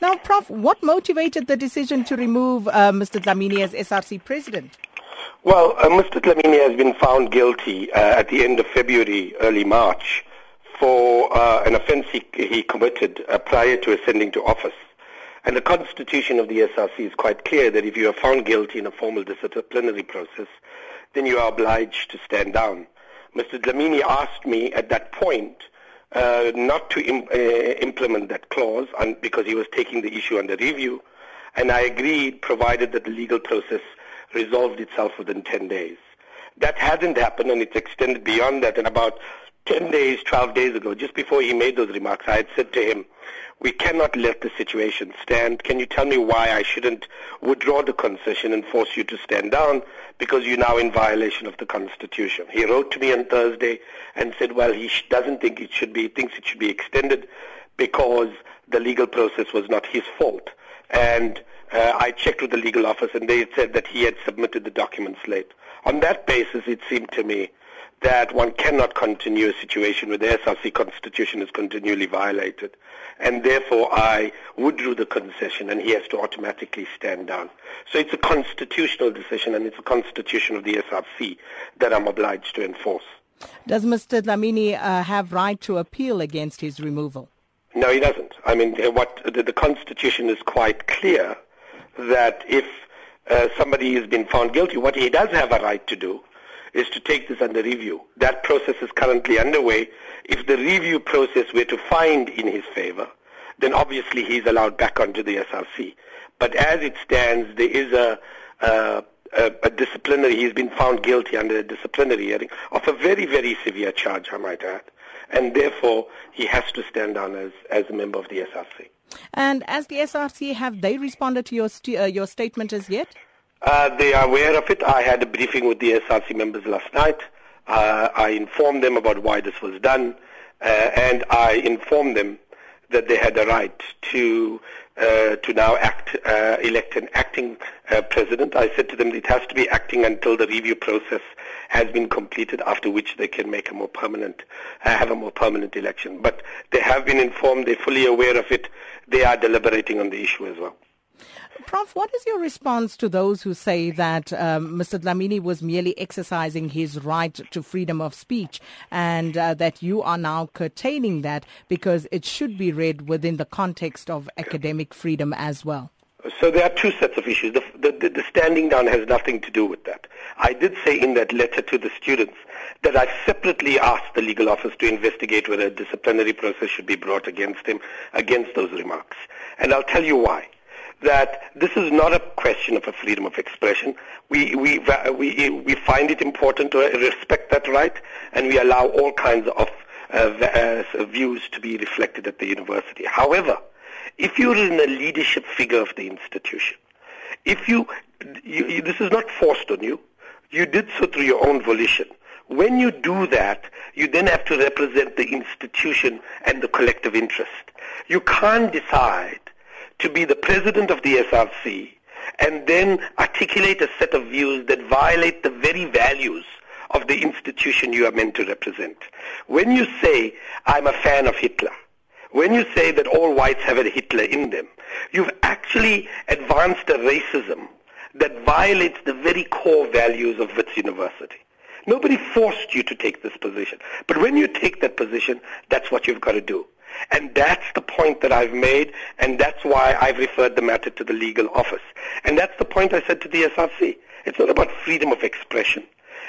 Now, Prof, what motivated the decision to remove uh, Mr. Dlamini as SRC president? Well, uh, Mr. Dlamini has been found guilty uh, at the end of February, early March, for uh, an offence he, he committed uh, prior to ascending to office. And the constitution of the SRC is quite clear that if you are found guilty in a formal disciplinary process, then you are obliged to stand down. Mr. Dlamini asked me at that point uh, not to Im- uh, implement that clause because he was taking the issue under review, and I agreed provided that the legal process resolved itself within 10 days. That hasn't happened, and it's extended beyond that. And about 10 days, 12 days ago, just before he made those remarks, I had said to him, we cannot let the situation stand. Can you tell me why I shouldn't withdraw the concession and force you to stand down because you're now in violation of the Constitution? He wrote to me on Thursday and said, well, he doesn't think it should be, thinks it should be extended because the legal process was not his fault. And uh, I checked with the legal office and they said that he had submitted the documents late. On that basis, it seemed to me that one cannot continue a situation where the SRC constitution is continually violated. And therefore I withdrew the concession and he has to automatically stand down. So it's a constitutional decision and it's a constitution of the SRC that I'm obliged to enforce. Does Mr. Dlamini uh, have right to appeal against his removal? No, he doesn't. I mean, what the, the Constitution is quite clear that if uh, somebody has been found guilty, what he does have a right to do is to take this under review. That process is currently underway. If the review process were to find in his favor, then obviously he's allowed back onto the SRC. But as it stands, there is a, a, a, disciplinary, he's been found guilty under a disciplinary hearing of a very, very severe charge, I might add. And therefore, he has to stand down as, as a member of the SRC. And as the SRC, have they responded to your, st- uh, your statement as yet? Uh, they are aware of it. I had a briefing with the SRC members last night. Uh, I informed them about why this was done, uh, and I informed them that they had the right to uh, to now act, uh, elect an acting uh, president. I said to them it has to be acting until the review process has been completed, after which they can make a more permanent, have a more permanent election. But they have been informed. They're fully aware of it. They are deliberating on the issue as well. Prof, what is your response to those who say that um, Mr. Dlamini was merely exercising his right to freedom of speech and uh, that you are now curtailing that because it should be read within the context of academic freedom as well? So there are two sets of issues. The, the, the, standing down has nothing to do with that. I did say in that letter to the students that I separately asked the legal office to investigate whether a disciplinary process should be brought against him, against those remarks. And I'll tell you why that this is not a question of a freedom of expression. We, we, we, we find it important to respect that right, and we allow all kinds of uh, uh, views to be reflected at the university. However, if you're in a leadership figure of the institution, if you, you, you this is not forced on you, you did so through your own volition. When you do that, you then have to represent the institution and the collective interest. You can't decide to be the president of the SRC and then articulate a set of views that violate the very values of the institution you are meant to represent. When you say, I'm a fan of Hitler, when you say that all whites have a Hitler in them, you've actually advanced a racism that violates the very core values of Wits University. Nobody forced you to take this position. But when you take that position, that's what you've got to do. And that's the point that I've made, and that's why I've referred the matter to the legal office. And that's the point I said to the SRC. It's not about freedom of expression.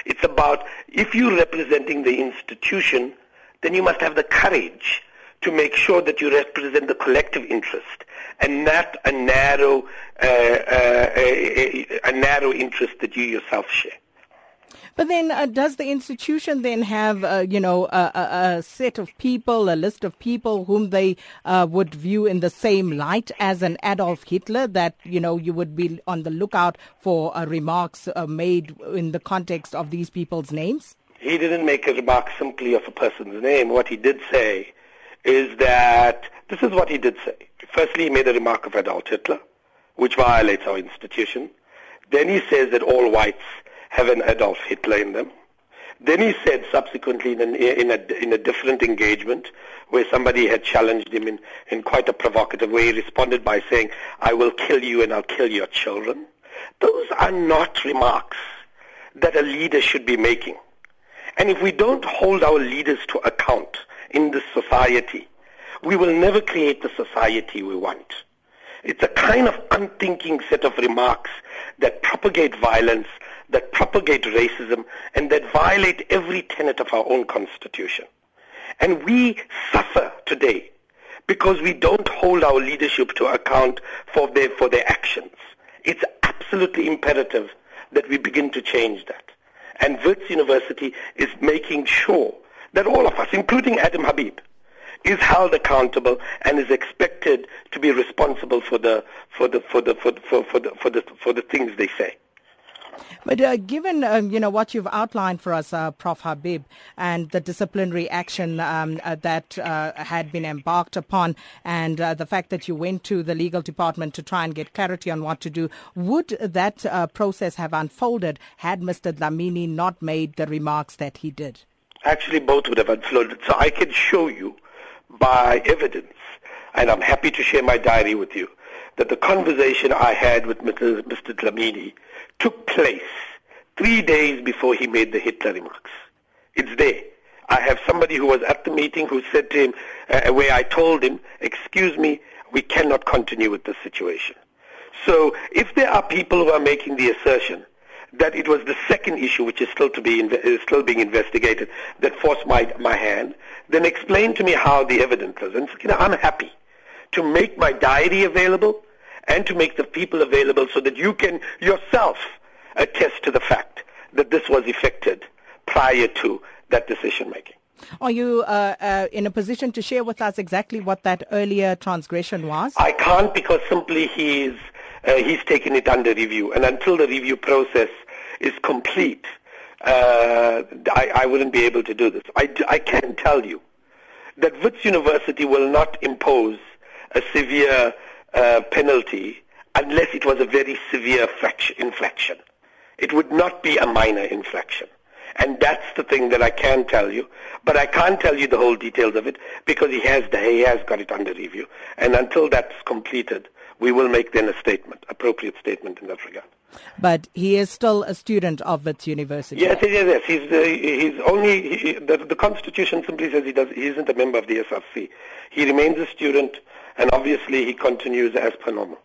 It's about if you're representing the institution, then you must have the courage to make sure that you represent the collective interest and not a narrow, uh, uh, a, a narrow interest that you yourself share. But then, uh, does the institution then have, uh, you know, a, a, set of people, a list of people whom they uh, would view in the same light as an Adolf Hitler? That you know, you would be on the lookout for uh, remarks uh, made in the context of these people's names. He didn't make a remark simply of a person's name. What he did say is that this is what he did say. Firstly, he made a remark of Adolf Hitler, which violates our institution. Then he says that all whites have an Adolf Hitler in them. Then he said subsequently in, an, in, a, in a different engagement where somebody had challenged him in, in quite a provocative way. He responded by saying, I will kill you and I'll kill your children. Those are not remarks that a leader should be making. And if we don't hold our leaders to account in this society, we will never create the society we want. It's a kind of unthinking set of remarks that propagate violence, that propagate racism, and that violate every tenet of our own constitution. And we suffer today because we don't hold our leadership to account for their, for their actions. It's absolutely imperative that we begin to change that. And Wits University is making sure that all of us, including Adam Habib, is held accountable and is expected to be responsible for the for the for the for, for, for the for the for the things they say. But uh, given um, you know what you've outlined for us, uh, Prof. Habib, and the disciplinary action um, uh, that uh, had been embarked upon, and uh, the fact that you went to the legal department to try and get clarity on what to do, would that uh, process have unfolded had Mr. Dlamini not made the remarks that he did? Actually, both would have unfolded. So I can show you by evidence, and I'm happy to share my diary with you, that the conversation I had with Mr. Mr. Dlamini took place three days before he made the Hitler remarks. It's there. I have somebody who was at the meeting who said to him, uh, where I told him, excuse me, we cannot continue with this situation. So if there are people who are making the assertion that it was the second issue, which is still to be is still being investigated, that forced my my hand, then explain to me how the evidence is. And you know, I'm happy to make my diary available and to make the people available so that you can yourself attest to the fact that this was effected prior to that decision making. Are you uh, uh, in a position to share with us exactly what that earlier transgression was? I can't because simply he's uh, he's taken it under review, and until the review process is complete, uh, I, I wouldn't be able to do this. I, I can tell you that Wits University will not impose a severe uh, penalty unless it was a very severe infraction. It would not be a minor infraction. And that's the thing that I can tell you. But I can't tell you the whole details of it because he has, he has got it under review. And until that's completed, we will make then a statement, appropriate statement in that regard. But he is still a student of Wits University. Yes, yes, yes. He's, uh, he's only, he, the, the Constitution simply says he, does, he isn't a member of the SRC. He remains a student and obviously he continues as per normal.